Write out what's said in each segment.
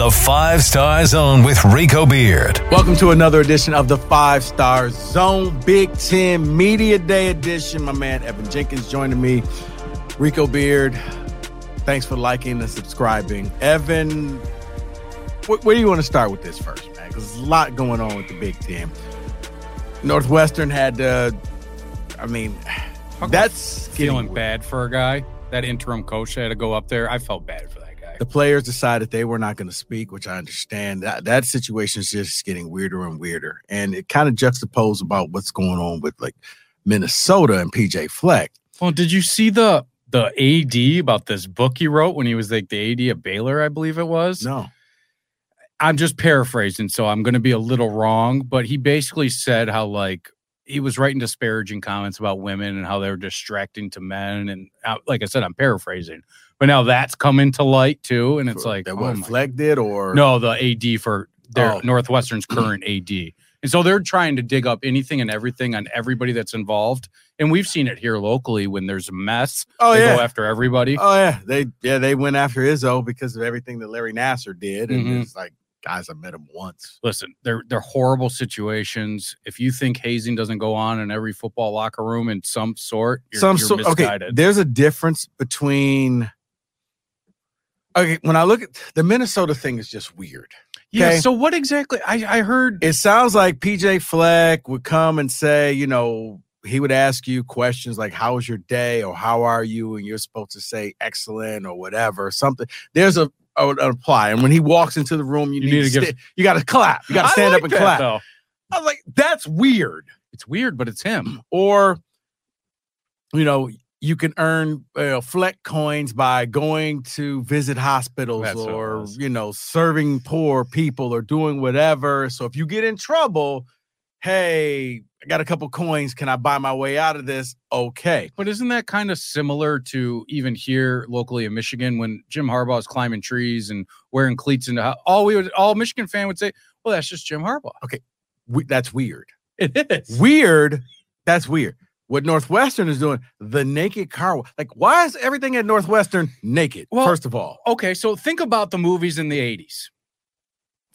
The Five Star Zone with Rico Beard. Welcome to another edition of the Five Star Zone Big Ten Media Day edition. My man Evan Jenkins joining me. Rico Beard, thanks for liking and subscribing. Evan, wh- where do you want to start with this first, man? Because there's a lot going on with the Big Ten. Northwestern had, uh, I mean, that's feeling getting- bad for a guy. That interim coach had to go up there. I felt bad for that guy. The players decided they were not going to speak, which I understand. That that situation is just getting weirder and weirder, and it kind of juxtaposed about what's going on with like Minnesota and PJ Fleck. Well, did you see the the AD about this book he wrote when he was like the AD of Baylor, I believe it was? No, I'm just paraphrasing, so I'm going to be a little wrong, but he basically said how like he was writing disparaging comments about women and how they were distracting to men, and uh, like I said, I'm paraphrasing, but now that's coming to light too, and it's like that oh Fleck did, or No, the AD for their Oh. Northwestern's current AD. And so they're trying to dig up anything and everything on everybody that's involved. And we've seen it here locally when there's a mess. Oh they yeah, go after everybody. oh yeah, they yeah they went after Izzo because of everything that Larry Nassar did, and Mhm. it's like guys, I met him once. Listen, they're they're horrible situations. If you think hazing doesn't go on in every football locker room in some sort, you're, Some sort. Okay, there's a difference between. Okay, when I look at the Minnesota thing, is just weird. yeah. So what exactly? I I heard. it sounds like PJ Fleck would come and say, you know, he would ask you questions like, How was your day? or How are you? And you're supposed to say excellent or whatever. Something there's a, apply. And when he walks into the room, you, You need, need to, to give- you gotta clap. You gotta stand like up and that, clap. Though. I was like, that's weird. It's weird, but it's him. Or, you know, you can earn uh, Fleck coins by going to visit hospitals That's or, you know, serving poor people or doing whatever. So if you get in trouble, hey, I got a couple coins. Can I buy my way out of this? Okay. But isn't that kind of similar to even here locally in Michigan when Jim Harbaugh is climbing trees and wearing cleats ho- all we would all Michigan fan would say, well, that's just Jim Harbaugh. We, that's weird. It is. Weird. That's weird. What Northwestern is doing, the naked car. Like, why is everything at Northwestern naked? Well, first of all, Okay, so think about the movies in the 80s.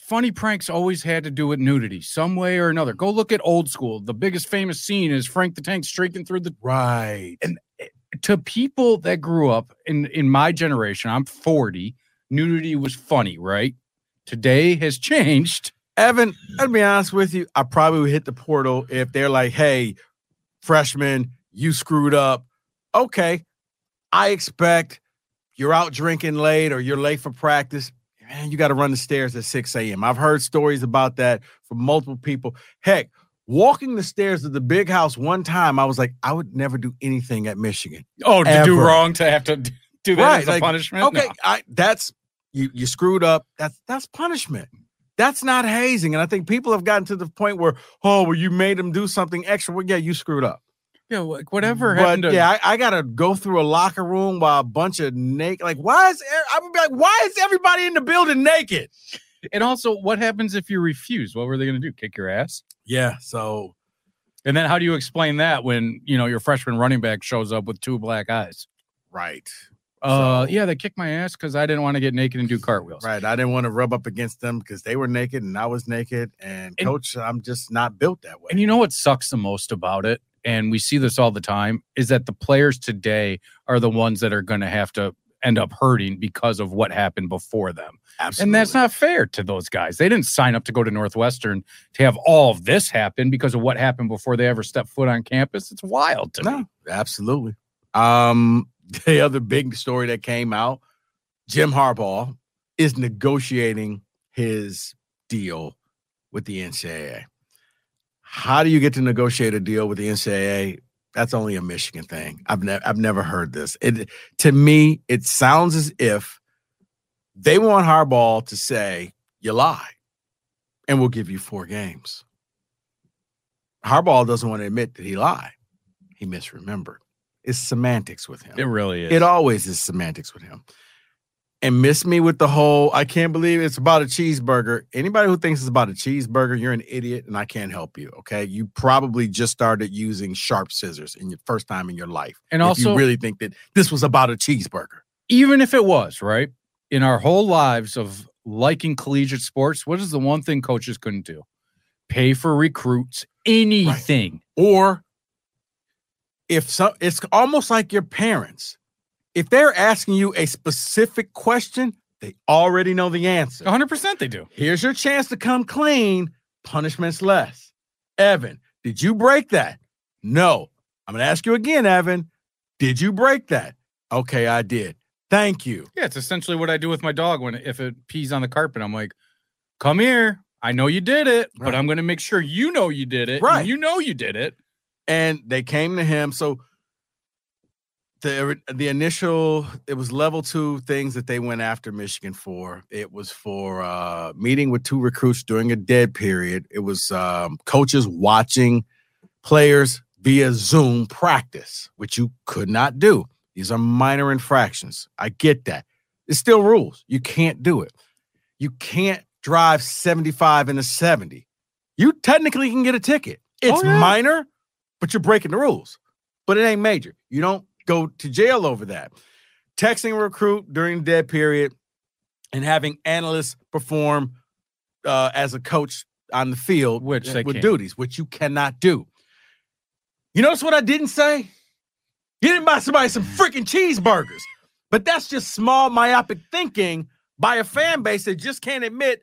Funny pranks always had to do with nudity, some way or another. Go look at old school. The biggest famous scene is Frank the Tank streaking through the right. And- eh, to people that grew up in in my generation, I'm 40, nudity was funny, right? Today has changed. Evan, I'll be honest with you. I probably would hit the portal if they're like, hey, freshman, you screwed up. Okay. I expect you're out drinking late or you're late for practice. Man, you got to run the stairs at 6 a.m. I've heard stories about that from multiple people. Heck, walking the stairs of the big house one time, I was like, I would never do anything at Michigan. Oh, to do wrong to have to do that Right, as a like, punishment? Okay, No. I, that's you. You screwed up. That's that's punishment. That's not hazing. And I think people have gotten to the point where, oh, well, you made them do something extra. Well, yeah, you screwed up. Yeah, like whatever But happened to yeah, I, I gotta go through a locker room while a bunch of naked. Like, why is I'm be like, why is everybody in the building naked? And also, what happens if you refuse? What were they going to do? Kick your ass? Yeah. So And then how do you explain that when you know your freshman running back shows up with two black eyes? right, Uh, So- yeah, they kicked my ass because I didn't want to get naked and do cartwheels. right. I didn't want to rub up against them because they were naked and I was naked. And, And- coach, I'm just not built that way. And you know what sucks the most about it, and we see this all the time, is that the players today are the ones that are going to have to end up hurting because of what happened before them. Absolutely. And that's not fair to those guys. They didn't sign up to go to Northwestern to have all of this happen because of what happened before they ever stepped foot on campus. It's wild to me. No, absolutely. Um, the other big story that came out, Jim Harbaugh is negotiating his deal with the NCAA. How do you get to negotiate a deal with the NCAA? That's only a Michigan thing. I've never I've never heard this. It to me, it sounds as if they want Harbaugh to say, you lie, and we'll give you four games. Harbaugh doesn't want to admit that he lied. He misremembered. It's semantics with him. It really is. It always is semantics with him. And miss me with the whole, I can't believe it's about a cheeseburger. Anybody who thinks it's about a cheeseburger, you're an idiot and I can't help you. Okay. You probably just started using sharp scissors in your first time in your life. And also- you really think that this was about a cheeseburger. even if it was right in our whole lives of liking collegiate sports, what is the one thing coaches couldn't do? Pay for recruits, anything. Or if so, it's almost like your parents. If they're asking you a specific question, they already know the answer. 100% they do. Here's your chance to come clean. Punishment's less. Evan, did you break that? No. I'm going to ask you again, Evan. Did you break that? Okay, I did. Thank you. Yeah, it's essentially what I do with my dog when if it pees on the carpet. I'm like, come here. I know you did it, but I'm going to make sure you know you did it. Right. You know you did it. And they came to him. So the the initial it was level two things that they went after Michigan for. It was for uh meeting with two recruits during a dead period. It was um coaches watching players via Zoom practice, which you could not do. These are minor infractions. I get that. It's still rules. You can't do it. You can't drive 75 in a 70. You technically can get a ticket. It's Oh, yeah. minor, but you're breaking the rules. But it ain't major. You don't go to jail over that. Texting a recruit during the dead period and having analysts perform uh, as a coach on the field Which with can't. duties, which you cannot do. You notice what I didn't say? You didn't buy somebody some freaking cheeseburgers. But that's just small myopic thinking by a fan base that just can't admit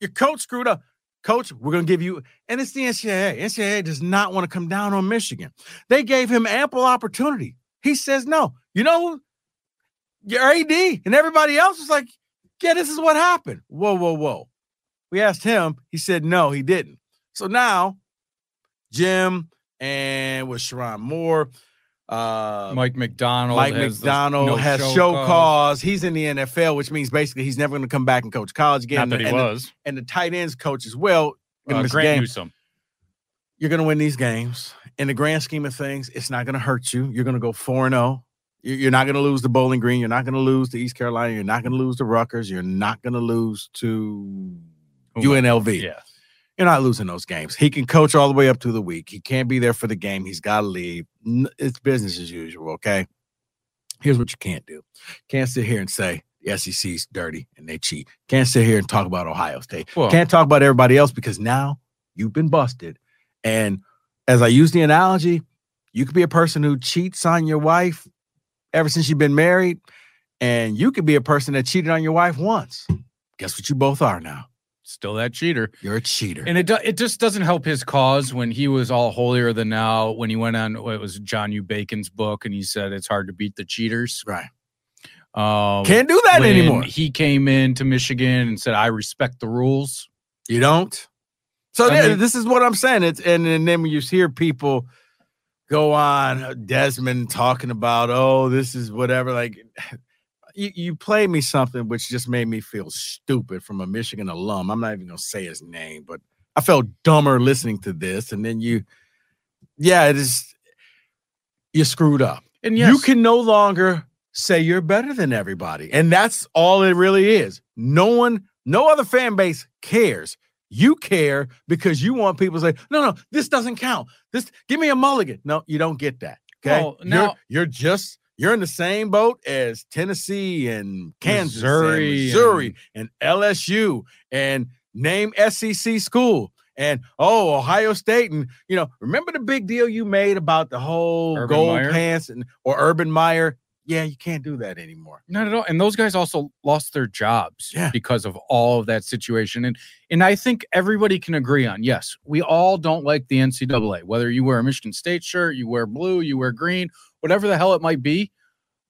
your coach screwed up. Coach, we're going to give you, and it's the NCAA. NCAA does not want to come down on Michigan. They gave him ample opportunity. He says no. You know, your AD and everybody else was like, yeah, this is what happened. Whoa, whoa, whoa. We asked him. He said no, he didn't. So now, Jim and with Sherrone Moore, uh, Mike Macdonald. Mike has McDonald no has show show cause. cause. He's in the NFL, which means basically he's never going to come back and coach college again. Not that he and, the, and the tight ends coach as well. Uh, Grant game. Newsom. You're going to win these games. In the grand scheme of things, it's not going to hurt you. You're going to go 4 0. You're not going to lose to Bowling Green. You're not going to lose to East Carolina. You're not going to lose to Rutgers. You're not going to lose to UNLV. Yeah. You're not losing those games. He can coach all the way up to the week. He can't be there for the game. He's got to leave. It's business as usual. Okay. Here's what you can't do. Can't sit here and say the SEC's dirty and they cheat. Can't sit here and talk about Ohio State. Well, Can't talk about everybody else because now you've been busted. And as I use the analogy, you could be a person who cheats on your wife ever since you've been married, and you could be a person that cheated on your wife once. Guess what you both are now? still that cheater. You're a cheater. And it do, it just doesn't help his cause when he was all holier than now. When he went on, what was John U. Bacon's book, and he said it's hard to beat the cheaters. right. Um, Can't do that anymore. He came into Michigan and said, "I respect the rules." You don't. So I there- mean- this is what I'm saying. It's and, and then when you hear people go on uh, Desmond talking about, oh, this is whatever. Like you, you played me something which just made me feel stupid from a Michigan alum. I'm not even gonna say his name, but I felt dumber listening to this. And then you, yeah, it is. You screwed up. And yes, You can no longer say you're better than everybody. And that's all it really is. No one, no other fan base cares. You care because you want people to say, no, no, this doesn't count. This give me a mulligan. No, you don't get that. Okay. Well, you're, now- you're just you're in the same boat as Tennessee and Kansas Missouri and Missouri and, LSU and name SEC school. And oh, Ohio State, and you know, remember the big deal you made about the whole Urban gold Meyer? pants and or Urban Meyer? Yeah, you can't do that anymore. Not at all. And those guys also lost their jobs Yeah. because of all of that situation. And and I think everybody can agree on yes, we all don't like the NCAA. Whether you wear a Michigan State shirt, you wear blue, you wear green, whatever the hell it might be,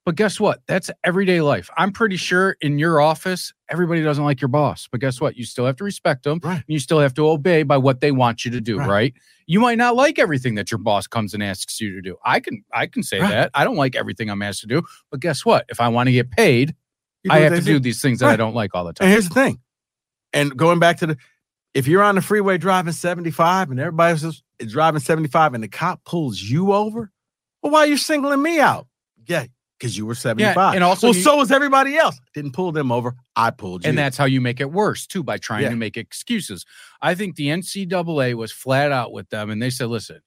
But guess what? That's everyday life. I'm pretty sure in your office, everybody doesn't like your boss. But guess what? You still have to respect them. Right. And you still have to obey by what they want you to do, Right. right? You might not like everything that your boss comes and asks you to do. I can I can say Right. that. I don't like everything I'm asked to do. But guess what? If I want to get paid, You I have to say. do these things that I don't like all the time. And here's the thing. And going back to the, if you're on the freeway driving 75 and everybody else is is driving 75 and the cop pulls you over, well, why are you singling me out? Yeah, because you were 75. and also well, you- so was everybody else. Didn't pull them over. I pulled you. And that's how you make it worse too by trying Yeah. to make excuses. I think the NCAA was flat out with them and they said, listen,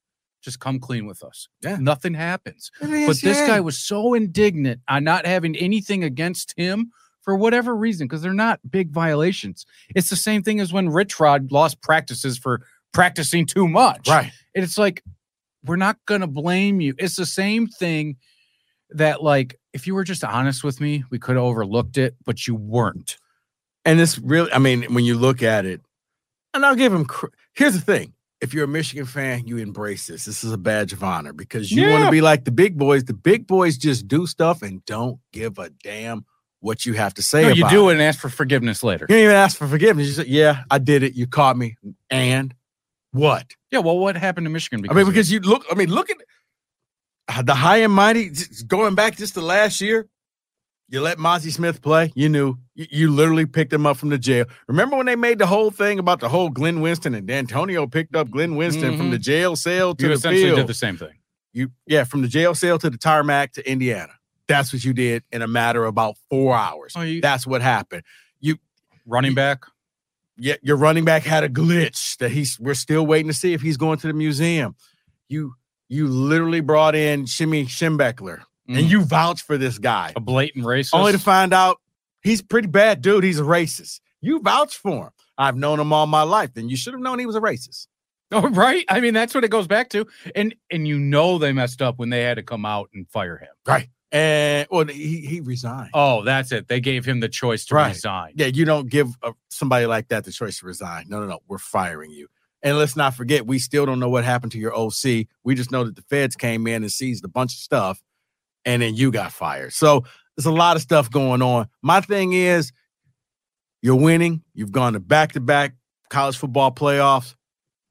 just come clean with us. Yeah. Nothing happens. But But this guy was so indignant on not having anything against him for whatever reason, because they're not big violations. It's the same thing as when Rich Rod lost practices for practicing too much. right. And it's like, we're not going to blame you. It's the same thing that, like, if you were just honest with me, we could have overlooked it, but you weren't. And it's really, I mean, when you look at it, and I'll give him, cr- here's the thing. If you're a Michigan fan, you embrace this. This is a badge of honor because you want to be like the big boys. The big boys just do stuff and don't give a damn what you have to say No, about you do it and ask for forgiveness later. You didn't even ask for forgiveness. You said, "Yeah, I did it. You caught me." And what? Yeah, well, what happened to Michigan? I mean, because you look. I mean, look at the high and mighty. Going back just to last year, you let Mazi Smith play. You knew. You, you literally picked him up from the jail. Remember when they made the whole thing about the whole Glenn Winston and D'Antonio picked up Glenn Winston from Mhm. the jail cell to you the essentially field. did the same thing. you yeah, from the jail cell to the tarmac to Indiana. That's what you did in a matter of about four hours. Oh, you- That's what happened. You running back. yeah, your running back had a glitch that he's we're still waiting to see if he's going to the museum. You you literally brought in Shemy Schembechler and Mhm. you vouch for this guy. a blatant racist. Only to find out he's pretty bad dude. He's a racist. You vouch for him. I've known him all my life. Then you should have known he was a racist. oh, right. I mean, that's what it goes back to. And and you know they messed up when they had to come out and fire him. Right. And well, he he resigned. Oh, that's it. They gave him the choice to Right. resign. Yeah, you don't give a, somebody like that the choice to resign. No, no, no. We're firing you. And let's not forget, we still don't know what happened to your OC. We just know that the feds came in and seized a bunch of stuff, and then you got fired. So there's a lot of stuff going on. My thing is, you're winning. You've gone to back to back college football playoffs.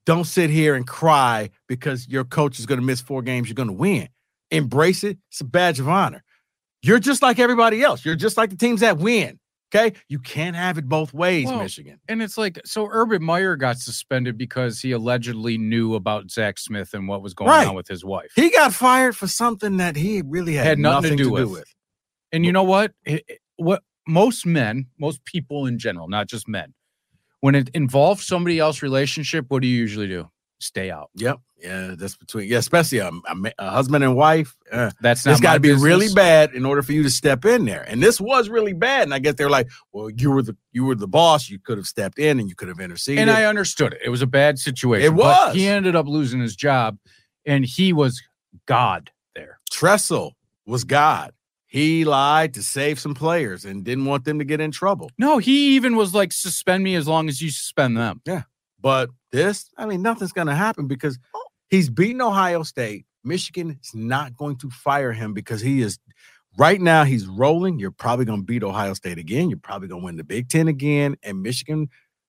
Don't sit here and cry because your coach is going to miss four games. You're going to win. Embrace it. It's a badge of honor. You're just like everybody else. You're just like the teams that win. Okay. You can't have it both ways, Well, Michigan. And it's like, so Urban Meyer got suspended because he allegedly knew about Zach Smith and what was going Right. on with his wife. He got fired for something that he really had, Had nothing, to do, with. And you know what? It- it- what most men, most people in general, not just men, when it involves somebody else's relationship, what do you usually do? Stay out. Yep. Yeah. That's between, yeah, especially a, a a husband and wife. Uh, That's not it's got to be really bad in order for you to step in there. And this was really bad. And I guess they're like, well, you were the you were the boss. You could have stepped in and you could have interceded. And I understood it. It was a bad situation. It but was. he ended up losing his job, and he was God there. Tressel was God. He lied to save some players and didn't want them to get in trouble. No, he even was like, suspend me as long as you suspend them. But this, I mean, nothing's going to happen because oh. he's beaten Ohio State. Michigan is not going to fire him because he is right now. He's rolling. You're probably going to beat Ohio State again. You're probably going to win the Big Ten again. And Michigan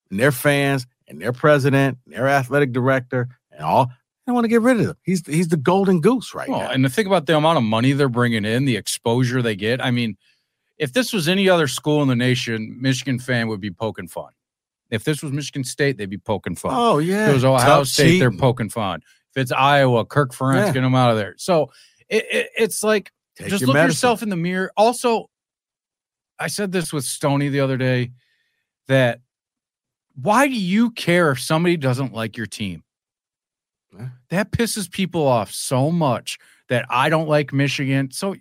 and their fans and their president and their athletic director and all, I want to get rid of him. He's he's the golden goose right Well, now. and to think about the amount of money they're bringing in, the exposure they get. I mean, if this was any other school in the nation, Michigan fan would be poking fun. If this was Michigan State, they'd be poking fun. oh yeah, If it was Ohio Tough State, they're poking fun. If it's Iowa, Kirk Ferentz, Yeah. get them out of there. So it, it, it's like Take just look medicine. yourself in the mirror. Also, I said this with Stony the other day that why do you care if somebody doesn't like your team? That pisses people off so much that I don't like Michigan. So,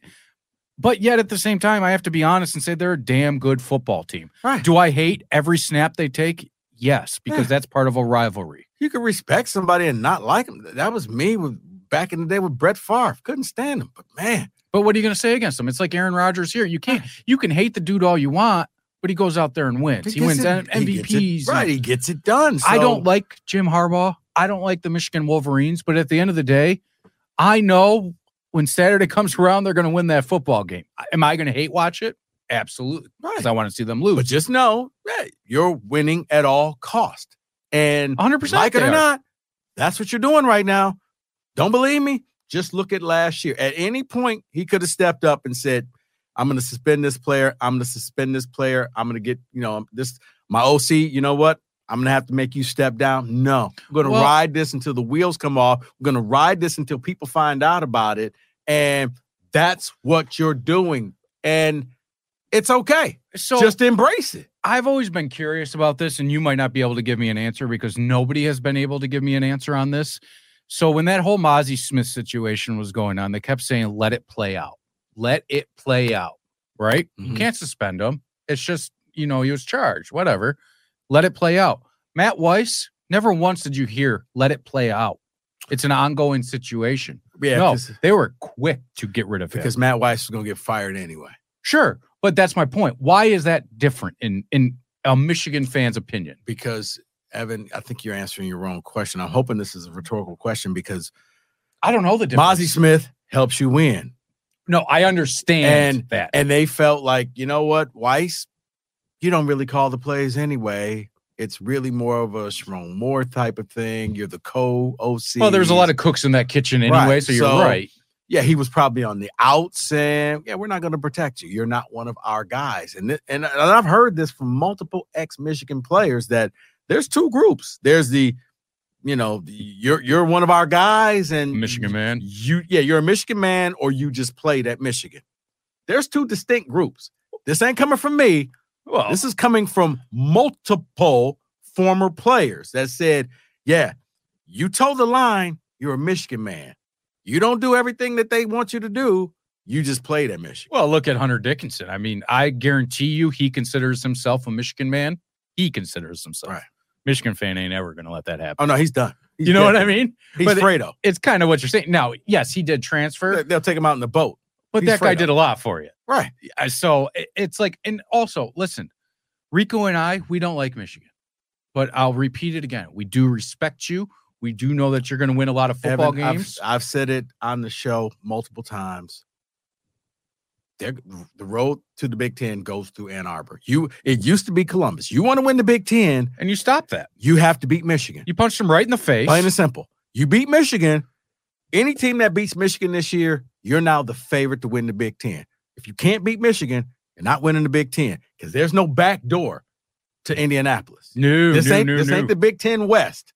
but yet at the same time, I have to be honest and say they're a damn good football team. Right. Do I hate every snap they take? Yes, because Yeah. that's part of a rivalry. you can respect somebody and not like them. That was me with back in the day with Brett Favre. Couldn't stand him, but man, But what are you going to say against them? It's like Aaron Rodgers here. You can't. Eh. You can hate the dude all you want, but he goes out there and wins. He, gets wins it- M- he it- MVPs. right? He gets it done. I don't like Jim Harbaugh. I don't like the Michigan Wolverines. But at the end of the day, I know when Saturday comes around, they're going to win that football game. Am I going to hate watch it? Absolutely, because I want to see them lose. But just know that you're winning at all cost. And 100%. like it or are. not, that's what you're doing right now. Don't believe me? Just look at last year. At any point, he could have stepped up and said, I'm going to suspend this player. I'm going to suspend this player. I'm going to get, you know, this, my OC, you know what? I'm going to have to make you step down. No, I'm going to Well- ride this until the wheels come off. I'm going to ride this until people find out about it. And that's what you're doing. And it's okay. So Just embrace it. I've always been curious about this, and you might not be able to give me an answer because nobody has been able to give me an answer on this. So when that whole Mazi Smith situation was going on, they kept saying, "Let it play out, let it play out." Right? You Mhm. can't suspend him. It's just you know he was charged. Whatever. Let it play out. Matt Weiss never once did you hear "let it play out." It's an ongoing situation. Yeah, no, they were quick to get rid of him. because Matt Weiss is going to get fired anyway. Sure, but that's my point. Why is that different in in a Michigan fan's opinion? Because Evan, I think you're answering your own question. I'm hoping this is a rhetorical question because I don't know the difference. Mazi Smith helps you win, No, I understand And- that. and they felt like you know what, Weiss, you don't really call the plays anyway. It's really more of a Sherrone Moore type of thing. You're the co OC. well, there's a lot of cooks in that kitchen anyway, Right, so you're so- right. yeah, he was probably on the outs and yeah, we're not going to protect you. You're not one of our guys. And, thi- and and I've heard this from multiple ex-Michigan players that there's two groups. There's the you know, you're you're one of our guys and Michigan man. You yeah, you're a Michigan man or you just played at Michigan. There's two distinct groups. This ain't coming from me. Well, This is coming from multiple former players that said, yeah, you told the line you're a Michigan man. You don't do everything that they want you to do. You just played at Michigan. well, look at Hunter Dickinson. I mean, I guarantee you, he considers himself a Michigan man. He considers himself. Right. Michigan fan ain't ever going to let that happen. Oh no, he's done. He's you know what. I mean? He's But it- It's kind of what you're saying. Now, yes, he did transfer, They- They'll take him out in the boat. but he's that guy did a lot for you. Right. So it's like, and also listen, Rico and I, we don't like Michigan, but I'll repeat it again. We do respect you. We do know that you're going to win a lot of football Evan, I've- games. I've, said it on the show multiple times. They're, the road to the Big Ten goes through Ann Arbor. You it used to be Columbus. You want to win the Big Ten, and you stop that. you have to beat Michigan. You punched them right in the face. Plain and simple. You beat Michigan. Any team that beats Michigan this year, you're now the favorite to win the Big Ten. If you can't beat Michigan, you're not winning the Big Ten because there's no back door to Indianapolis. No, This no, ain't no, this no. ain't the Big Ten West.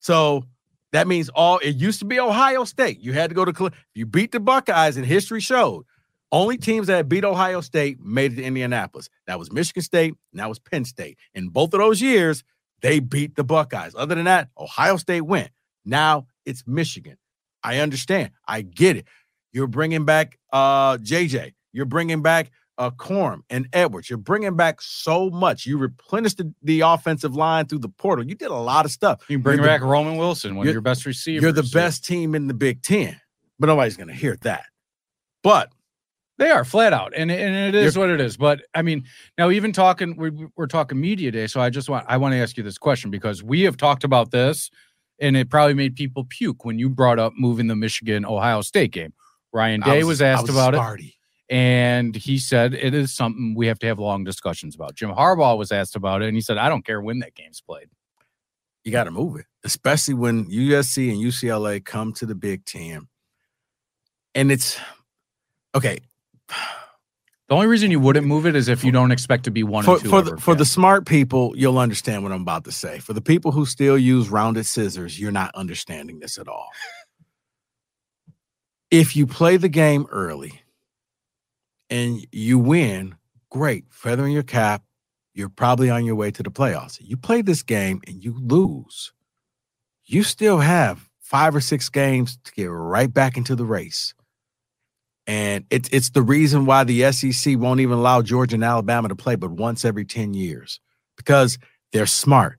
So that means all it used to be Ohio State. You had to go to you beat the Buckeyes, and history showed only teams that beat Ohio State made it to Indianapolis. That was Michigan State, and that was Penn State. In both of those years, they beat the Buckeyes. Other than that, Ohio State went. Now it's Michigan. I understand. I get it. You're bringing back uh JJ. You're bringing back uh Corum and Edwards. You're bringing back so much. You replenished the, the offensive line through the portal. You did a lot of stuff. You bring You're the- back Roman Wilson, one of your best receivers. You're the So best team in the Big Ten, but nobody's going to hear that. But They are flat out, and and it is what it is. But I mean, now even talking, we're, we're talking media day, so I just want I want to ask you this question because we have talked about this, and it probably made people puke when you brought up moving the Michigan Ohio State game. Ryan I Day was, I asked about it, Sparty. And he said it is something we have to have long discussions about. Jim Harbaugh was asked about it, and he said, "I don't care when that game's played." You got to move it, especially when USC and UCLA come to the Big Ten. And it's okay The only reason you wouldn't move it is if you don't expect to be one for for the, for the smart people. You'll understand what I'm about to say. For the people who still use rounded scissors, you're not understanding this at all. if you play the game early and you win, great, feather in your cap. You're probably on your way to the playoffs. You play this game and you lose. You still have five or six games to get right back into the race. And it's it's the reason why the SEC won't even allow Georgia and Alabama to play but once every 10 years because they're smart.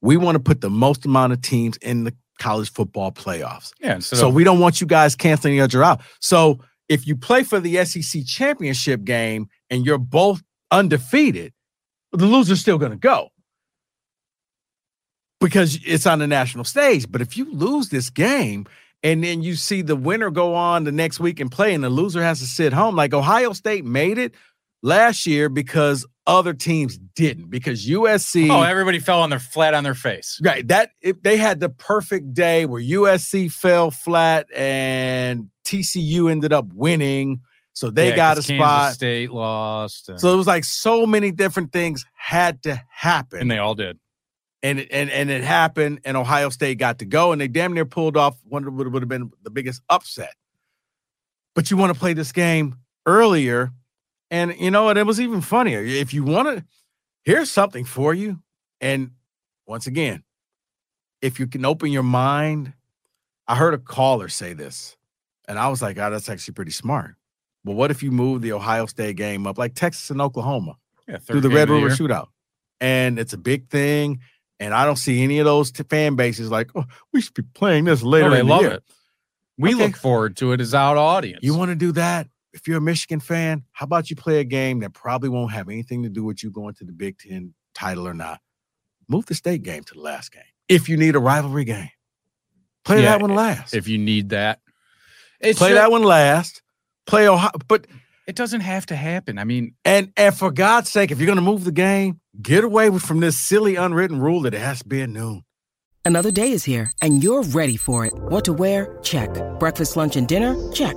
We want to put the most amount of teams in the college football playoffs. yeah, So of- we don't want you guys canceling each other out. So if you play for the SEC championship game and you're both undefeated, the loser's still going to go because it's on the national stage. But if you lose this game and then you see the winner go on the next week and play, and the loser has to sit home. Like Ohio State made it last year because other teams didn't, because USC. Oh, everybody fell on their flat on their face. Right. That it, they had the perfect day where USC fell flat and TCU ended up winning. So they Yeah, got a 'cause spot. Kansas State lost. and- So it was like so many different things had to happen. and they all did. and it- and and it happened, and Ohio State got to go, and they damn near pulled off one would have been the biggest upset. But you want to play this game earlier, and you know what? It was even funnier. If you want to, here's something for you. And once again, if you can open your mind, I heard a caller say this, and I was like, "Oh, that's actually pretty smart." But what if you move the Ohio State game up like Texas and Oklahoma? Yeah, through the Red River. Shootout, and it's a big thing. And I don't see any of those t- fan bases like, oh, we should be playing this later. No, they in the love year." it. We Okay. look forward to it as our audience. You want to do that? If you're a Michigan fan, how about you play a game that probably won't have anything to do with you going to the Big Ten title or not? Move the state game to the last game. If you need a rivalry game, play Yeah, that one last. if you need that. It's play ju- that one last. Play Ohio, but It doesn't have to happen. I mean, and and for God's sake, if you're going to move the game, get away with from this silly unwritten rule that it has to be at noon. Another day is here, and you're ready for it. What to wear? Check. Breakfast, lunch, and dinner? Check.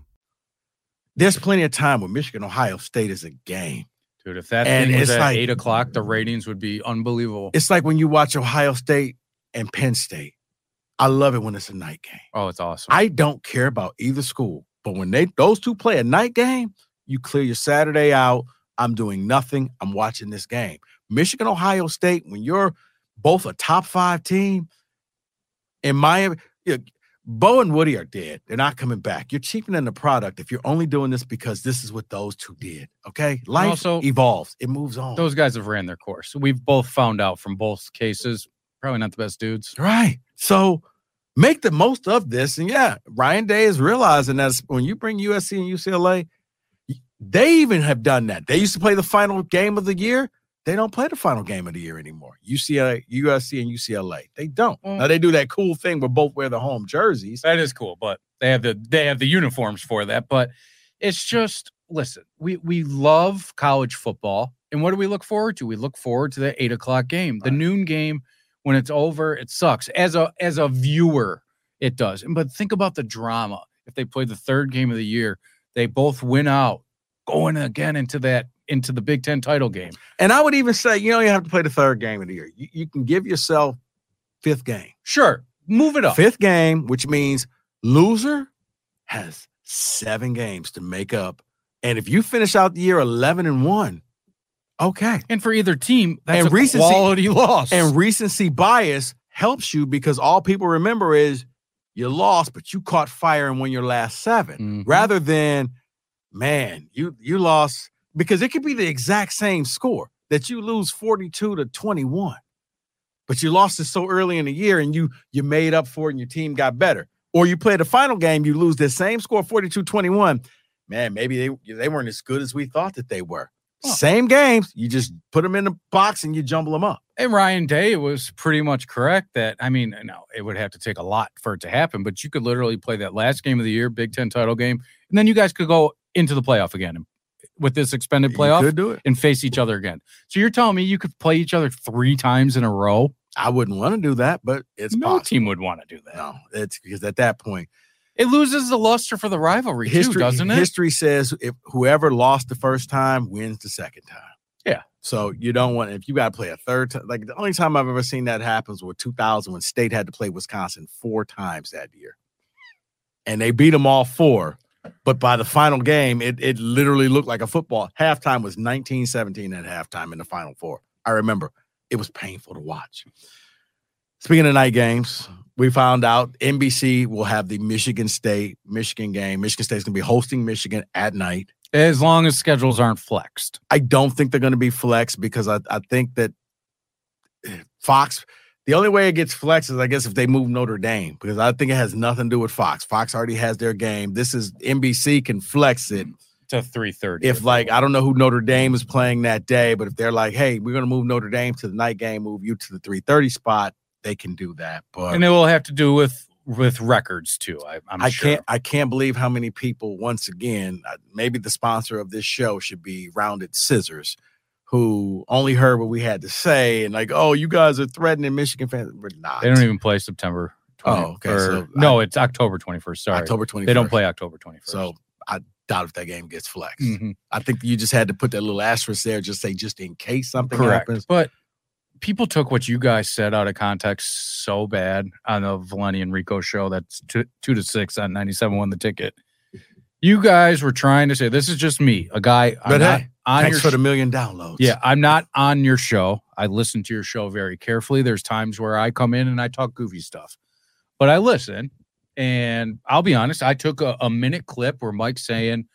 There's plenty of time when Michigan Ohio State is a game. dude, if that And thing was it's at like- eight o'clock, the ratings would be unbelievable. It's like when you watch Ohio State and Penn State. I love it when it's a night game. oh, it's awesome. I don't care about either school, but when they those two play a night game, you clear your Saturday out. I'm doing nothing. I'm watching this game. Michigan, Ohio State, when you're both a top five team, in my Bo and Woody are dead. They're not coming back. You're cheapening the product if you're only doing this because this is what those two did. Okay. Life also- evolves, it moves on. Those guys have ran their course. We've both found out from both cases. Probably not the best dudes. Right. So make the most of this. And yeah, Ryan Day is realizing that when you bring USC and UCLA, they even have done that. They used to play the final game of the year. They don't play the final game of the year anymore. UCLA, USC, and UCLA. They don't. Mm. Now they do that cool thing where both wear the home jerseys. That is cool, but they have the they have the uniforms for that. But it's just listen, we we love college football, and what do we look forward to? We look forward to the eight o'clock game, the Right. noon game. When it's over, it sucks as a as a viewer. It does, but think about the drama. If they play the third game of the year, they both win out, going again into that into the Big Ten title game. And I would even say you don't even have to play the third game of the year. You, you can give yourself fifth game. Sure, move it up. Fifth game, which means loser has seven games to make up And if you finish out the year 11 and 1, okay. And for either team, that's And a recency- quality loss. And recency bias helps you because all people remember is you lost, but you caught fire and won your last 7 Mhm. rather than, man, you you lost because it could be the exact same score that you lose 42 to 21. But you lost it so early in the year and you you made up for it and your team got better. Or you play the final game, you lose the same score 42-21. Man, maybe they they weren't as good as we thought that they were. Oh. Same games, you just put them in the box and you jumble them up. And Ryan Day was pretty much correct that I mean, no, it would have to take a lot for it to happen, but you could literally play that last game of the year, Big Ten title game, and then you guys could go into the playoff again with this expanded playoff could do it. and face each other again. So you're telling me you could play each other three times in a row? I wouldn't want to do that, but it's no possible. team would want to do that. No, it's because at that point, It loses the luster for the rivalry too, history doesn't it? history says if whoever lost the first time wins the second time. Yeah. So you don't want if you got to play a third time. Like the only time I've ever seen that happens was 2000 when State had to play Wisconsin four times that year, and they beat them all four. But by the final game, it it literally looked like a football. Halftime was 19-17 at halftime in the final four. I remember it was painful to watch. Speaking of night games, we found out NBC will have the Michigan State Michigan game. Michigan State's going to be hosting Michigan at night. As long as schedules aren't flexed. I don't think they're going to be flexed because I, I think that eh, Fox, the only way it gets flexed is, I guess, if they move Notre Dame because I think it has nothing to do with Fox. Fox already has their game. This is NBC can flex it To three thirty. if, like, I don't know who Notre Dame is playing that day, but if they're like, hey, we're going to move Notre Dame to the night game, move you to the 330 spot, they can do that. But and it will have to do with with records too. I, I'm I sure. can't I can't believe how many people once again uh, maybe the sponsor of this show should be Rounded Scissors who only heard what we had to say and like oh you guys are threatening Michigan fans we're not They don't even play September. 20, Oh, okay, or- so no, it's October 21st. Sorry. October 21st They don't play October 21st. so I doubt if that game gets flexed Mhm. I think you just had to put that little asterisk there just say just in case something correct. happens But people took what you guys said out of context so bad on the Valenti and Rico show. That's two, two to six on 97 won the ticket. You guys were trying to say this is just me, a guy. I'm but hey on thanks your for sh- the million downloads Yeah, I'm not on your show. I listen to your show very carefully. There's times where I come in and I talk goofy stuff, but I listen. And I'll be honest, I took a, a minute clip where Mike's saying,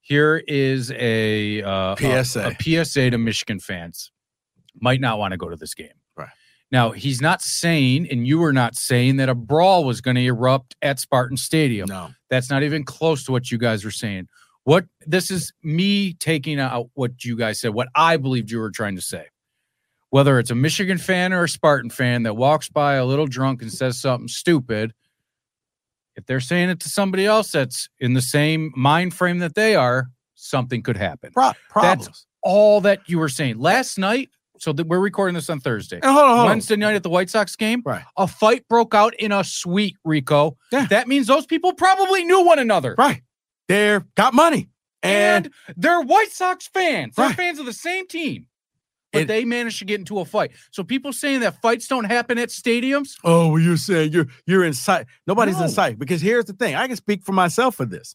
"Here is a, uh, a- PSA. a, PSA to Michigan fans. Might not want to go to this game." Now he's not saying, and you were not saying that a brawl was going to erupt at Spartan Stadium. no That's not even close to what you guys were saying. What this is me taking out what you guys said, what I believed you were trying to say. Whether it's a Michigan fan or a Spartan fan that walks by a little drunk and says something stupid, if they're saying it to somebody else that's in the same mind frame that they are, something could happen. Pro- problems All that you were saying last night. So that we're recording this on Thursday. and hold on, hold on. Wednesday night at the White Sox game, Right. a fight broke out in a suite, Rico. Yeah. That means those people probably knew one another. right they're got money and, And, they're White Sox fans. They're fans of the same team. But And- they managed to get into a fight. So people saying that fights don't happen at stadiums, Oh, well, you're saying you're you're in sight. Nobody's No. in sight because here's the thing. I can speak for myself for this.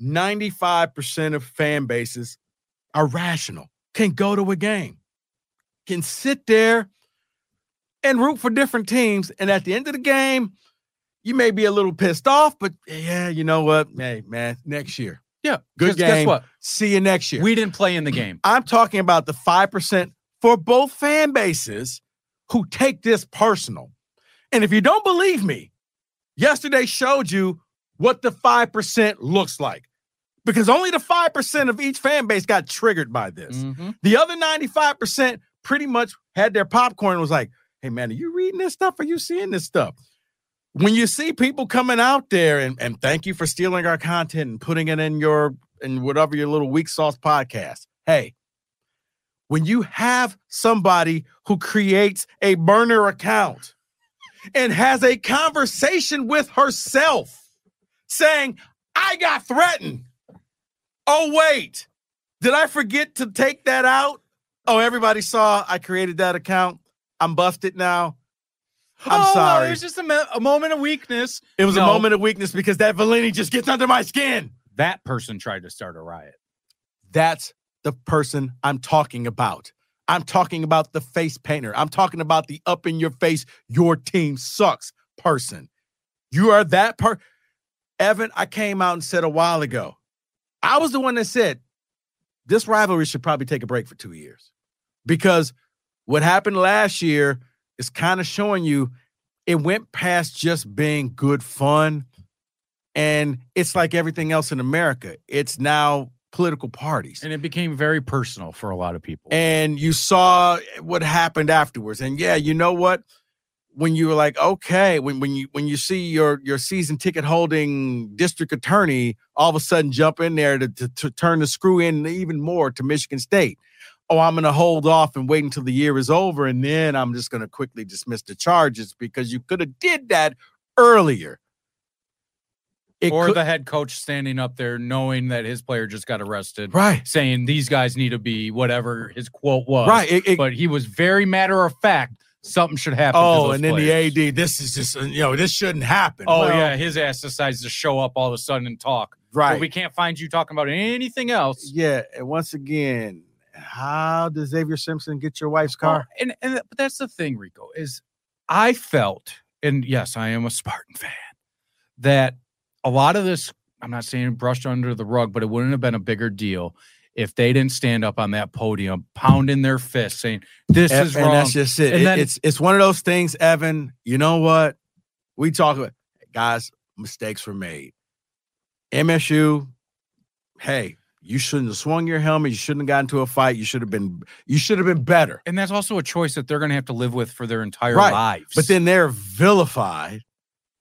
95% of fan bases are rational, can go to a game, can sit there and root for different teams. And at the end of the game, you may be a little pissed off, but yeah, you know what? Hey, man, next year. yeah. Good 'cause Guess game. what? See you next year. We didn't play in the game. I'm talking about the 5% for both fan bases who take this personal. And if you don't believe me, yesterday showed you what the 5% looks like. Because only the 5% of each fan base got triggered by this. Mhm. The other 95% pretty much had their popcorn was like, hey man, are you reading this stuff? Are you seeing this stuff? When you see people coming out there and, and thank you for stealing our content and putting it in your in whatever your little weak sauce podcast. Hey, when you have somebody who creates a burner account and has a conversation with herself saying, I got threatened. Oh, wait, did I forget to take that out? Oh, everybody saw I created that account. I'm buffed it now. I'm Oh, well, sorry. It was just a, mo- a moment of weakness. It was a moment of weakness because that Valenti just gets under my skin. that person tried to start a riot. That's the person I'm talking about. I'm talking about the face painter. I'm talking about the up in your face, your team sucks person. You are that per Evan, I came out and said a while ago. I was the one that said this rivalry should probably take a break for two years. Because what happened last year is kind of showing you it went past just being good fun. And it's like everything else in America. It's now political parties. And it became very personal for a lot of people. And you saw what happened afterwards. And yeah, you know what? When you were like, okay, when when you when you see your your season ticket holding district attorney all of a sudden jump in there to, to, to turn the screw in even more to Michigan State. Oh, I'm gonna hold off and wait until the year is over, and then I'm just gonna quickly dismiss the charges because you could have did that earlier. It or could- the head coach standing up there knowing that his player just got arrested, Right. saying these guys need to be whatever his quote was. Right, it- it- but he was very matter of fact. Something should happen. Oh, and then the AD, this is just, you know, this shouldn't happen. Oh Well, yeah, his ass decides to show up all of a sudden and talk. Right. But we can't find you talking about anything else. Yeah. And once again, how does Xavier Simpson get your wife's car? and and but that's the thing, Rico, is I felt, and yes, I am a Spartan fan, that a lot of this, I'm not saying brushed under the rug, but it wouldn't have been a bigger deal if they didn't stand up on that podium, pounding their fist, saying, This and, is and wrong. that's just it. And It- then- it's it's one of those things, Evan. You know what? We talk about guys, mistakes were made. MSU, hey, you shouldn't have swung your helmet. You shouldn't have gotten into a fight. You should have been you should have been better. and that's also a choice that they're going to have to live with for their entire Right. lives. But then they're vilified.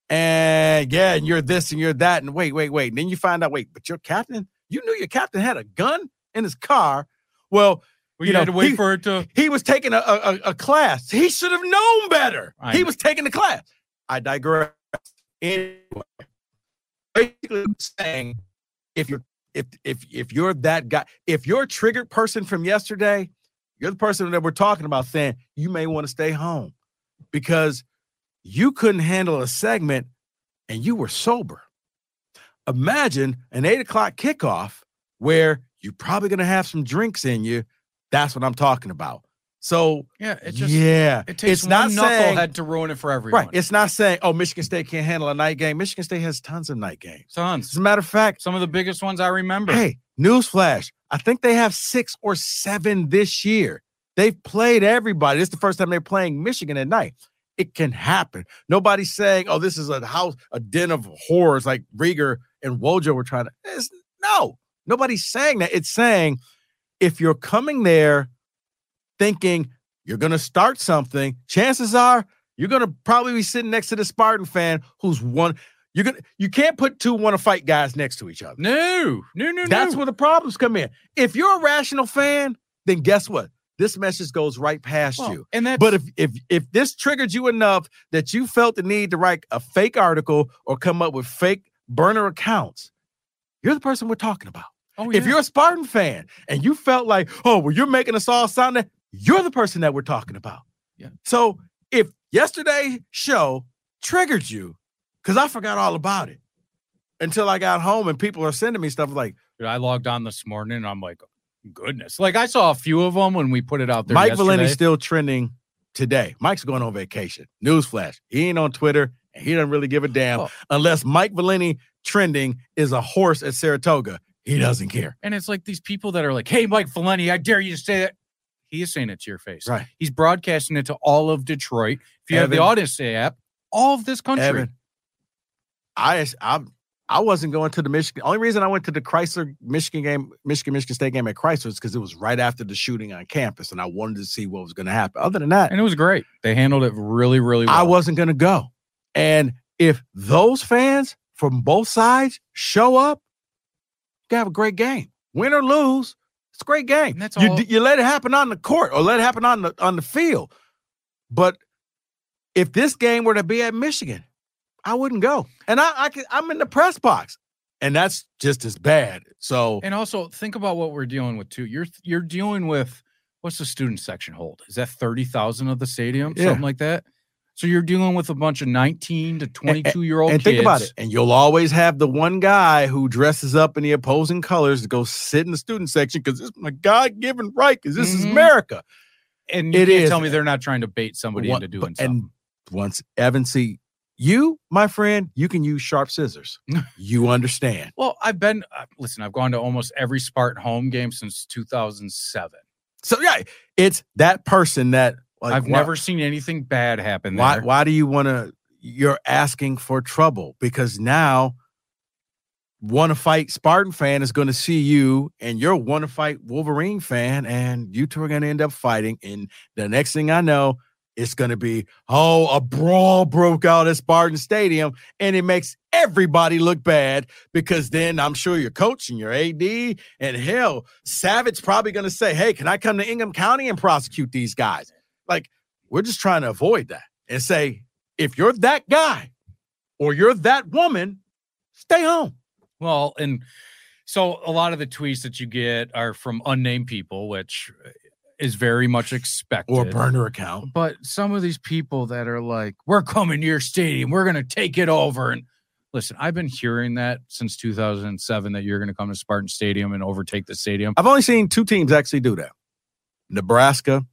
And yeah, and you're this and you're that. And wait, wait, wait. And then you find out, wait, but your captain, you knew your captain had a gun in his car. Well, Well, you you had know, to wait he- for it to. he was taking a, a, a class. He should have known better. I he know. was taking the class. I digress. Anyway, basically saying if you're if if if you're that guy, if you're a triggered person from yesterday, you're the person that we're talking about saying you may want to stay home because you couldn't handle a segment and you were sober. Imagine an eight o'clock kickoff where you're probably gonna have some drinks in you. That's what I'm talking about. So Yeah, it just yeah, it takes it's not saying knucklehead to ruin it for everyone. right. It's not saying oh Michigan State can't handle a night game. Michigan State has tons of night games. Tons. As a matter of fact, Some of the biggest ones I remember. hey, newsflash, I think they have six or seven this year. They've played everybody. This is the first time they're playing Michigan at night. It can happen. Nobody's saying, "Oh, this is a house, a den of horrors," like Rieger and Wojo were trying to. It's, no, nobody's saying that. It's saying if you're coming there thinking you're going to start something, chances are you're going to probably be sitting next to the Spartan fan who's one. You're gonna. You can't put two want to fight guys next to each other. No, no, no, no. That's no. where the problems come in. If you're a rational fan, then guess what? This message goes right past Well, you. and that's But if if if this triggered you enough that you felt the need to write a fake article or come up with fake burner accounts, you're the person we're talking about. Oh, If you're a Spartan fan and you felt like, oh, well, you're making us all sound that you're the person that we're talking about. Yeah. So if yesterday's show triggered you, because I forgot all about it until I got home and people are sending me stuff like Dude, I logged on this morning and I'm like, goodness. Like I saw a few of them when we put it out there. Mike yesterday. Valenti's still trending today. Mike's going on vacation. Newsflash. He ain't on Twitter and he doesn't really give a damn Oh. unless Mike Valenti trending is a horse at Saratoga. He doesn't care. And it's like these people that are like, hey, Mike Valenti, I dare you to say that. He is saying it to your face. Right. He's broadcasting it to all of Detroit. If you have the Evan. Audacy app, all of this country. Evan, I I I wasn't going to the Michigan. Only reason I went to the Chrysler Michigan game, Michigan Michigan State game at Chrysler is because it was right after the shooting on campus, and I wanted to see what was going to happen. Other than that, And it was great. They handled it really, really well. I wasn't going to go. And if those fans from both sides show up, you have a great game. Win or lose, it's a great game. And that's you, all- d- you let it happen on the court or let it happen on the on the field. But if this game were to be at Michigan, I wouldn't go. And I, I can, I'm in the press box, and that's just as bad. So And also think about what we're dealing with too. You're you're dealing with what's the student section hold? Is that thirty thousand of the stadium, Yeah. something like that? So you're dealing with a bunch of 19 to 22 year old and kids. think about it. And you'll always have the one guy who dresses up in the opposing colors to go sit in the student section because it's my God given right, because this is Mhm. America. And you It can't is. tell me they're not trying to bait somebody One- into doing but- something. And once Evan see you, my friend, you can use sharp scissors. you understand. Well, I've been uh, listen. I've gone to almost every Spartan home game since 2007. So yeah, it's that person that like, I've why- never seen anything bad happen Why there. why do you want to you're asking for trouble because now want to fight Spartan fan is going to see you and you're want to fight Wolverine fan and you two are going to end up fighting and the next thing I know it's going to be oh a brawl broke out at Spartan Stadium and it makes everybody look bad because then I'm sure your coach and your AD and Eli Savit probably going to say hey can I come to Ingham County and prosecute these guys like we're just trying to avoid that and say if you're that guy or you're that woman stay home Well, and so a lot of the tweets that you get are from unnamed people, which uh, is very much expected. or burner account But some of these people that are like, "We're coming to your stadium. We're going to take it over." And listen, I've been hearing that since 2007 that you're going to come to Spartan Stadium and overtake the stadium. I've only seen two teams actually do that Nebraska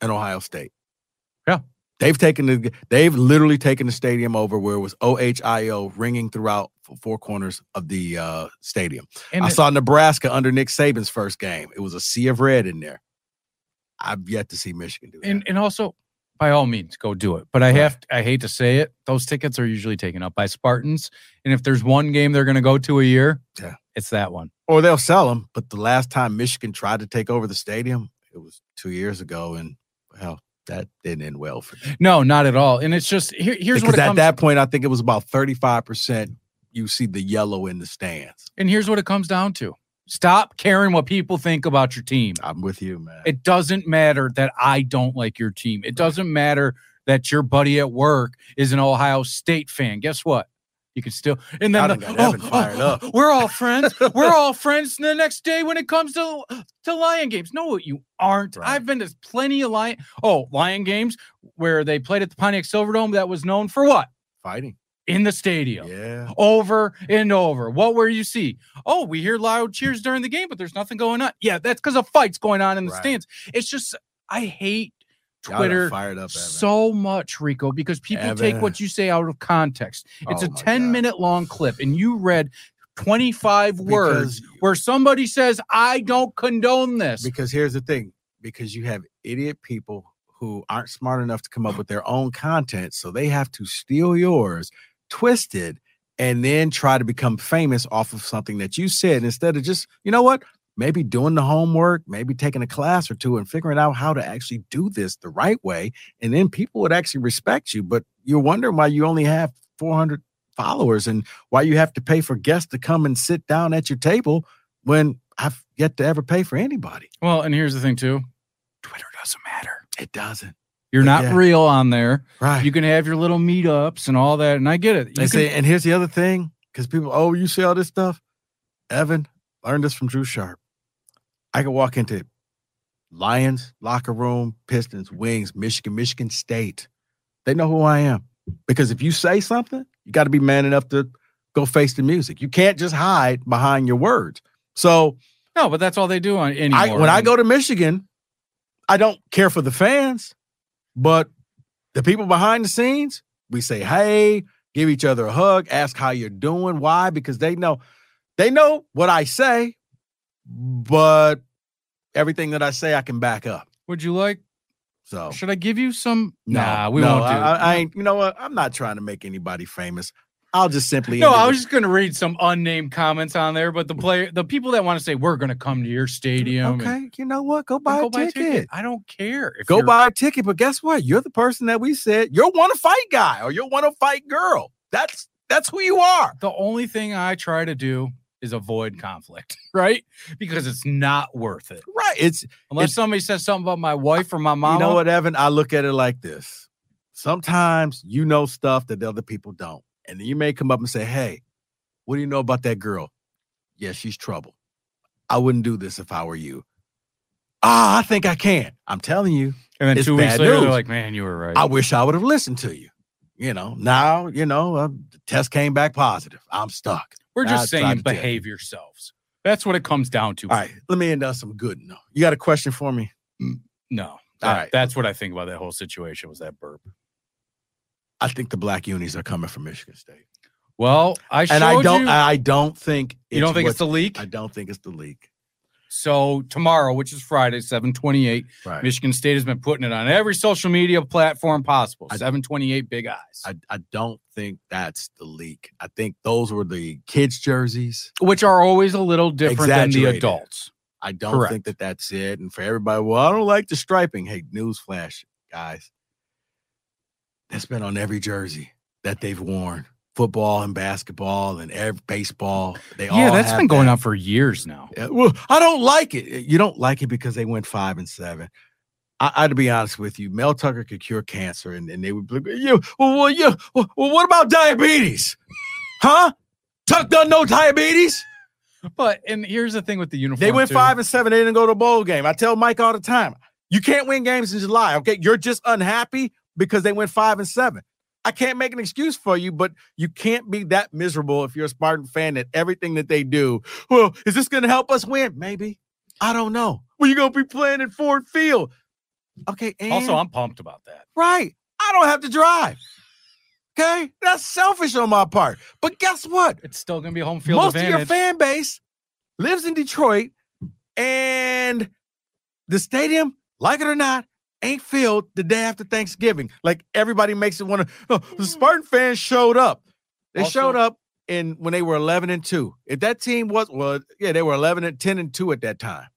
and Ohio State. Yeah. They've taken the they've literally taken the stadium over where it was OHIO ringing throughout four corners of the uh, stadium. And I it- saw Nebraska under Nick Saban's first game. It was a sea of red in there. I've yet to see Michigan do that. and and also by all means go do it but i have i hate to say it those tickets are usually taken up by spartans and if there's one game they're going to go to a year Yeah. it's that one or they'll sell them. But the last time Michigan tried to take over the stadium, it was two years ago, and hell, that didn't end well for them. no not at all and it's just here, here's because what it at comes, that point, I think it was about thirty-five percent. You see the yellow in the stands. and here's what it comes down to stop caring what people think about your team I'm with you, man. it doesn't matter that i don't like your team it doesn't matter that your buddy at work is an ohio state fan guess what you can still and then the- oh, Evan oh, fired up. we're all friends we're all friends the next day when it comes to to lion games no you aren't Right. i've been to plenty of lion oh lion games where they played at the pontiac silverdome that was known for what Fighting. in the stadium Yeah. over and over. What were you see? Oh, we hear loud cheers during the game, but there's nothing going on. Yeah, that's because of fights going on in the Right. stands. It's just I hate Twitter fired up. Evan. so much, Rico, because people take what you say out of context. It's Oh a 10 God. minute long clip, and you read 25 words Because- where somebody says, I don't condone this. Because here's the thing: because you have idiot people who aren't smart enough to come up with their own content, so they have to steal yours, twist it, and then try to become famous off of something that you said instead of just, you know what? Maybe doing the homework, maybe taking a class or two and figuring out how to actually do this the right way. And then people would actually respect you. But you're wondering why you only have 400 followers and why you have to pay for guests to come and sit down at your table when I've yet to ever pay for anybody. well, and here's the thing, too Twitter doesn't matter. It doesn't. You're But not yeah. real on there. Right. You can have your little meetups and all that. And I get it. You can- say, and here's the other thing, because people, oh, you see all this stuff. Evan, learn this from Drew Sharp. I could walk into Lions locker room, Pistons, Wings, Michigan, Michigan State. They know who I am because if you say something, you got to be man enough to go face the music. You can't just hide behind your words. So No, but that's all they do on anymore. I, when I go to Michigan, I don't care for the fans, but the people behind the scenes, we say, hey, give each other a hug, ask how you're doing. Why? Because they know, they know what I say, but everything that I say, I can back up. would you like? So Should I give you some? no, nah, we no, won't do. I, I, ain't. You know what? I'm not trying to make anybody famous. I'll just simply. no, I was just gonna read some unnamed comments on there, but the player, the people that want to say we're gonna come to your stadium, and- Okay, you know what? Go buy go a buy a ticket. ticket. I don't care. Go buy a ticket, but guess what? You're the person that we said you're one to fight guy or you're one to fight girl. That's that's who you are. The only thing I try to do is avoid conflict, right? Because it's not worth it. Right. It's Unless It's- somebody says something about my wife or my mom. you know what, Evan? I look at it like this. Sometimes you know stuff that the other people don't. And then you may come up and say, Hey, what do you know about that girl? Yeah, she's trouble. I wouldn't do this if I were you. Ah, I think I can. I'm telling you, And then two weeks later, they're like, "Man, you were right." I wish I would have listened to you. You know, now you know uh, the test came back positive. I'm stuck. We're just That's what I saying can tell you. behave yourselves. That's what it comes down to. All right, let me end on some good. No, you got a question for me? Mm. No. All That- right. That's what I think about that whole situation was that burp. I think the black unis are coming from Michigan State, Well, I showed and I don't. you. I don't think you don't think what- it's the leak? I don't think it's the leak. So tomorrow, which is Friday, 728, Right. Michigan State has been putting it on every social media platform possible. I- 728 big eyes. I, I don't think that's the leak. I think those were the kids' jerseys. which are always a little different than the adults. I don't Correct. think that that's it. And for everybody, well, I don't like the striping. Hey, newsflash, guys. That's been on every jersey that they've worn. Football and basketball and every baseball. They all Yeah, that's been going that. on for years now. Yeah, well, I don't like it. You don't like it because they went five and seven. I, I to be honest with you, Mel Tucker could cure cancer, and, and they would be like, yeah, well, well, yeah, well, well, what about diabetes? Huh? Tuck done no diabetes? But and here's the thing with the uniform. They went too. five and seven. They didn't go to a bowl game. I tell Mike all the time, you can't win games in July. Okay, you're just unhappy because they went five and seven. I can't make an excuse for you, but you can't be that miserable if you're a Spartan fan that everything that they do. Well, is this going to help us win? Maybe. I don't know. Well, you're going to be playing at Ford Field. Okay. And, Also, I'm pumped about that. right. I don't have to drive. Okay, that's selfish on my part. But guess what? It's still going to be home field Most advantage. of your fan base lives in Detroit, and the stadium, like it or not, ain't filled the day after Thanksgiving. Like everybody makes it want to. Oh, the mm. Spartan fans showed up. They Also- showed up in when they were 11 and 2. If that team was well, yeah, they were 11 and 10 and 2 at that time.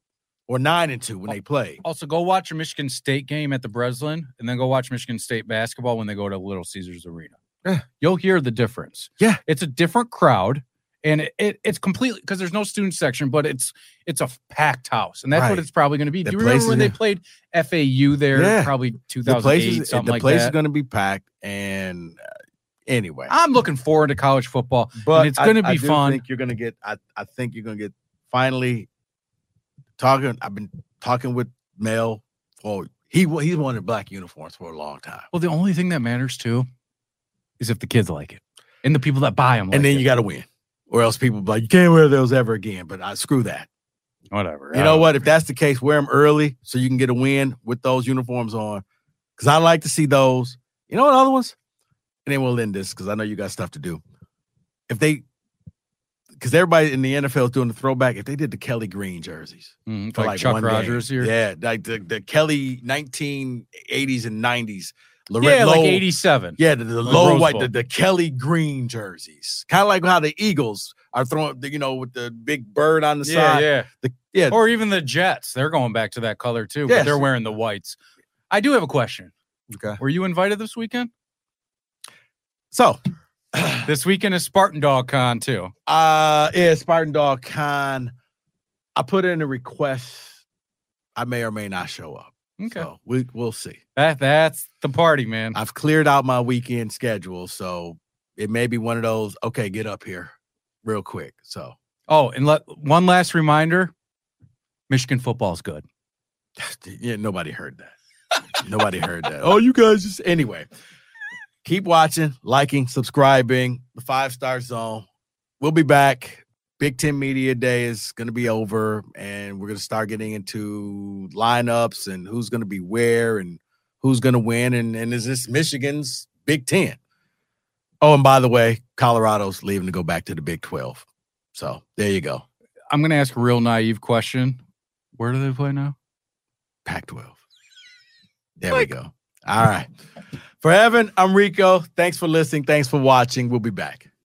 Or 9 and 2 when they played. also, go watch a Michigan State game at the Breslin, and then go watch Michigan State basketball when they go to Little Caesars Arena. Yeah. You'll hear the difference. Yeah. it's a different crowd, and it, it it's completely because there's no student section, but it's it's a packed house, and that's what it's probably going to be. The Do you remember when they played FAU there? Yeah. Probably The place something the like place that. is going to be packed. And uh, anyway, I'm looking forward to college football. but it's gonna I be do fun. think you're gonna get. I, I think you're gonna get finally talking. I've been talking with Mel for he he's wanted black uniforms for a long time, Well, the only thing that matters too is if the kids like it and the people that buy them. and then you got to win, or else people be like you can't wear those ever again. But I screw that. whatever. You know what? If that's the case, wear them early so you can get a win with those uniforms on. Because I like to see those. You know what other ones? And then we'll end this because I know you got stuff to do. If they, because everybody in the NFL is doing the throwback. If they did the Kelly Green jerseys Mhm, for like, like, Chuck one Rogers game. here. yeah, like the, the Kelly 1980s and 90s. Yeah, Lorenzo White 87. Yeah, the, the low white, the, the Kelly Green jerseys, kind of like how the Eagles are throwing, the, you know, with the big bird on the yeah, side. yeah. The, yeah, Or even the Jets. They're going back to that color too, but they're wearing the whites. I do have a question. okay. Were you invited this weekend? So, This weekend is Spartan Dog Con too. Uh yeah, Spartan Dog Con. I put in a request. I may or may not show up. Okay. So we we'll see. That that's the party, man. I've cleared out my weekend schedule, so it may be one of those, okay, get up here real quick. So Oh, and let one last reminder. Michigan football's good. yeah, nobody heard that. nobody heard that. Oh, you guys just anyway. Keep watching, liking, subscribing, the five star zone. We'll be back. Big Ten Media Day is going to be over, and we're going to start getting into lineups and who's going to be where and who's going to win. And, and is this Michigan's Big Ten? Oh, and by the way, Colorado's leaving to go back to the Big 12. So there you go. I'm gonna ask a real naive question. Where do they play now? Pac 12. There we go. All right. For Evan, I'm Rico. Thanks for listening. Thanks for watching. We'll be back.